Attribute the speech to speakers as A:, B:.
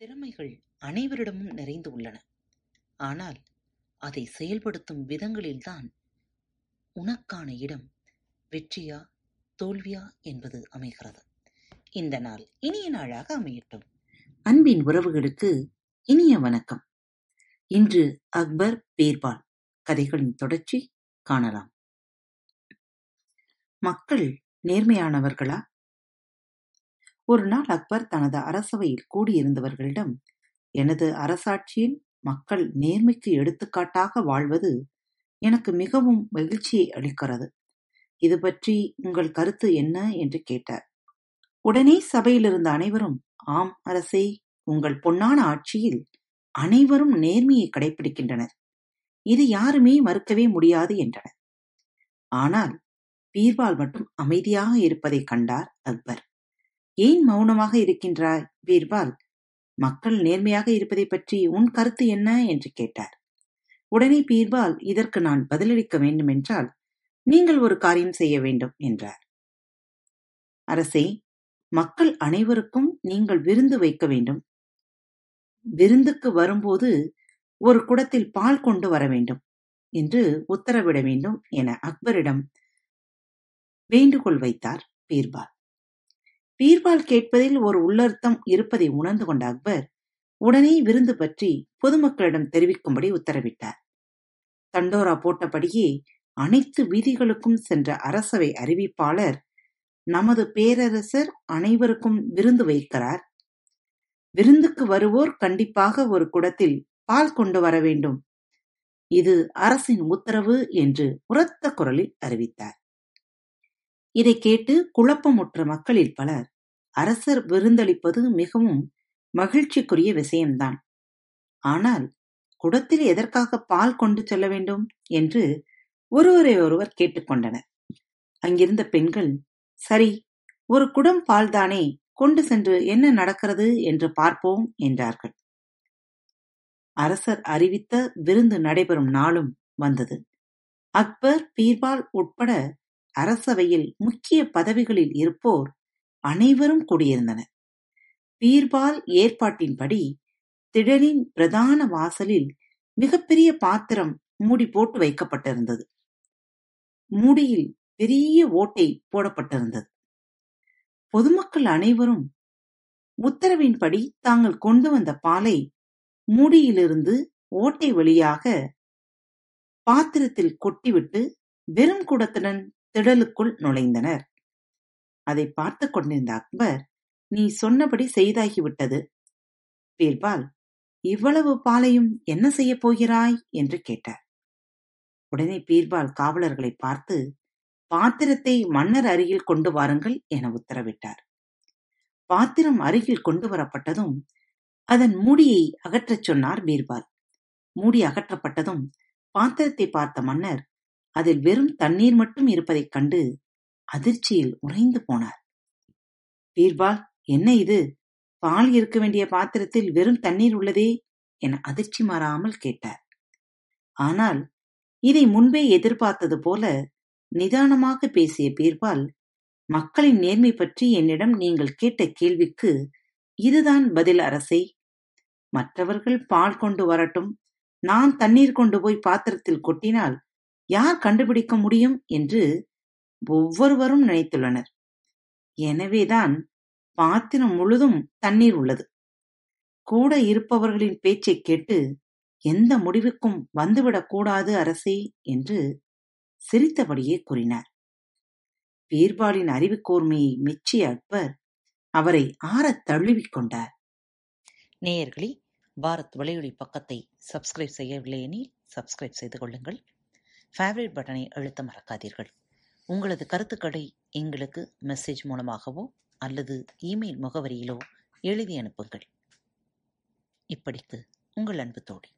A: திறமைகள் அனைவரிடமும் நிறைந்து உள்ளன. ஆனால் அதை செயல்படுத்தும் விதங்களில்தான் உனக்கான இடம் வெற்றியா தோல்வியா என்பது அமைகிறது. இந்த நாள் இனிய நாளாக அமையட்டும். அன்பின் உறவுகளுக்கு இனிய வணக்கம். இன்று அக்பர் பேர்பால் கதைகளின் தொடர்ச்சி காணலாம். மக்கள் நேர்மையானவர்களா? ஒரு நாள் அக்பர் தனது அரசவையில் கூடியிருந்தவர்களிடம் எனது அரசாட்சியில் மக்கள் நேர்மைக்கு எடுத்துக்காட்டாக வாழ்வது எனக்கு மிகவும் மகிழ்ச்சியை அளிக்கிறது. இது பற்றி உங்கள் கருத்து என்ன என்று கேட்டார். உடனே சபையிலிருந்த அனைவரும் ஆம் அரசே உங்கள் பொன்னான ஆட்சியில் அனைவரும் நேர்மையை கடைபிடிக்கின்றனர் இது யாருமே மறுக்கவே முடியாது என்றனர். ஆனால் பீர்பால் மட்டும் அமைதியாக இருப்பதைக் கண்டார் அக்பர். ஏன் மௌனமாக இருக்கின்றாய் பீர்பால்? மக்கள் நேர்மையாக இருப்பதை பற்றி உன் கருத்து என்ன? என்று கேட்டார். உடனே பீர்பால் இதற்கு நான் பதிலளிக்க வேண்டுமென்றால் நீங்கள் ஒரு காரியம் செய்ய வேண்டும் என்றார். அரசே மக்கள் அனைவருக்கும் நீங்கள் விருந்து வைக்க வேண்டும். விருந்துக்கு வரும்போது ஒரு குடத்தில் பால் கொண்டு வர வேண்டும் என்று உத்தரவிட வேண்டும் என அக்பரிடம் வேண்டுகோள் வைத்தார் பீர்பால். பீர்பால் கேட்பதில் ஒரு உள்ளர்த்தம் இருப்பதை உணர்ந்து கொண்ட அக்பர் உடனே விருந்து பற்றி பொதுமக்களிடம் தெரிவிக்கும்படி உத்தரவிட்டார். தண்டோரா போட்டபடியே அனைத்து வீதிகளுக்கும் சென்ற அரசவை அறிவிப்பாளர் நமது பேரரசர் அனைவருக்கும் விருந்து வைக்கிறார். விருந்துக்கு வருவோர் கண்டிப்பாக ஒரு குடத்தில் பால் கொண்டு வர வேண்டும். இது அரசின் உத்தரவு என்று உரத்த குரலில் அறிவித்தார். இதை கேட்டு குழப்பமுற்ற மக்களில் பலர் அரசர் விருந்தளிப்பது மிகவும் மகிழ்ச்சிக்குரிய விஷயம்தான். ஆனால் குடத்தில் எதற்காக பால் கொண்டு செல்ல வேண்டும்? என்று ஒருவரை ஒருவர் கேட்டுக்கொண்டனர். அங்கிருந்த பெண்கள் சரி ஒரு குடம் பால்தானே கொண்டு சென்று என்ன நடக்கிறது என்று பார்ப்போம் என்றார்கள். அரசர் அறிவித்த விருந்து நடைபெறும் நாளும் வந்தது. அக்பர் பீர்பால் உட்பட அரசவையில் முக்கிய பதவிகளில் இருப்போர் அனைவரும் கூடியிருந்தனர். பீர்பால் ஏற்பாட்டின்படி திடலின் பிரதான வாசலில் மிகப்பெரிய பாத்திரம் மூடி போட்டு வைக்கப்பட்டிருந்தது. மூடியில் பெரிய ஓட்டை போடப்பட்டிருந்தது. பொதுமக்கள் அனைவரும் உத்தரவின்படி தாங்கள் கொண்டு வந்த பாலை மூடியிலிருந்து ஓட்டை வழியாக பாத்திரத்தில் கொட்டிவிட்டு வெறும் குடத்துடன் திடலுக்குள் நுழைந்தனர். அதை பார்த்து கொண்டிருந்த அக்பர் நீ சொன்னபடி செய்தாகிவிட்டது. பீர்பால் இவ்வளவு பாலையும் என்ன செய்யப் போகிறாய்? என்று கேட்டார். உடனே பீர்பால் காவலர்களை பார்த்து பாத்திரத்தை மன்னர் அருகில் கொண்டு வாருங்கள் என உத்தரவிட்டார். பாத்திரம் அருகில் கொண்டு வரப்பட்டதும் அதன் மூடியை அகற்றச் சொன்னார் பீர்பால். மூடி அகற்றப்பட்டதும் பாத்திரத்தை பார்த்த மன்னர் அதில் வெறும் தண்ணீர் மட்டும் இருப்பதைக் கண்டு அதிர்ச்சியில் உறைந்து போனார். பீர்பால் என்ன இது? பால் இருக்க வேண்டிய பாத்திரத்தில் வெறும் தண்ணீர் உள்ளதே? என அதிர்ச்சி மாறாமல் கேட்டார். ஆனால் இதை முன்பே எதிர்பார்த்தது போல நிதானமாக பேசிய பீர்பால் மக்களின் நேர்மை பற்றி என்னிடம் நீங்கள் கேட்ட கேள்விக்கு இதுதான் பதில் அரசே. மற்றவர்கள் பால் கொண்டு வரட்டும். நான் தண்ணீர் கொண்டு போய் பாத்திரத்தில் கொட்டினால் யார் கண்டுபிடிக்க முடியும் என்று ஒவ்வொருவரும் நினைத்துள்ளனர். எனவேதான் பாத்திரம் முழுதும் தண்ணீர் உள்ளது. கூட இருப்பவர்களின் பேச்சைக் கேட்டு எந்த முடிவுக்கும் வந்துவிடக் கூடாது அரசே என்று சிரித்தபடியே கூறினார். பீர்பாலின் அறிவுக்கூர்மையை மெச்சிய அக்பர் அவரை ஆறத் தழுவிக் கொண்டார். நேயர்களே பாரத் வலையொலி பக்கத்தை சப்ஸ்கிரைப் செய்யவில்லை எனில் சப்ஸ்கிரைப் செய்து கொள்ளுங்கள். ஃபேவரட் பட்டனை அழுத்த மறக்காதீர்கள். உங்களது கருத்துக்களை எங்களுக்கு மெசேஜ் மூலமாகவோ அல்லது இமெயில் முகவரியிலோ எழுதி அனுப்புங்கள். இப்படிக்கு உங்கள் அன்பு தோழி.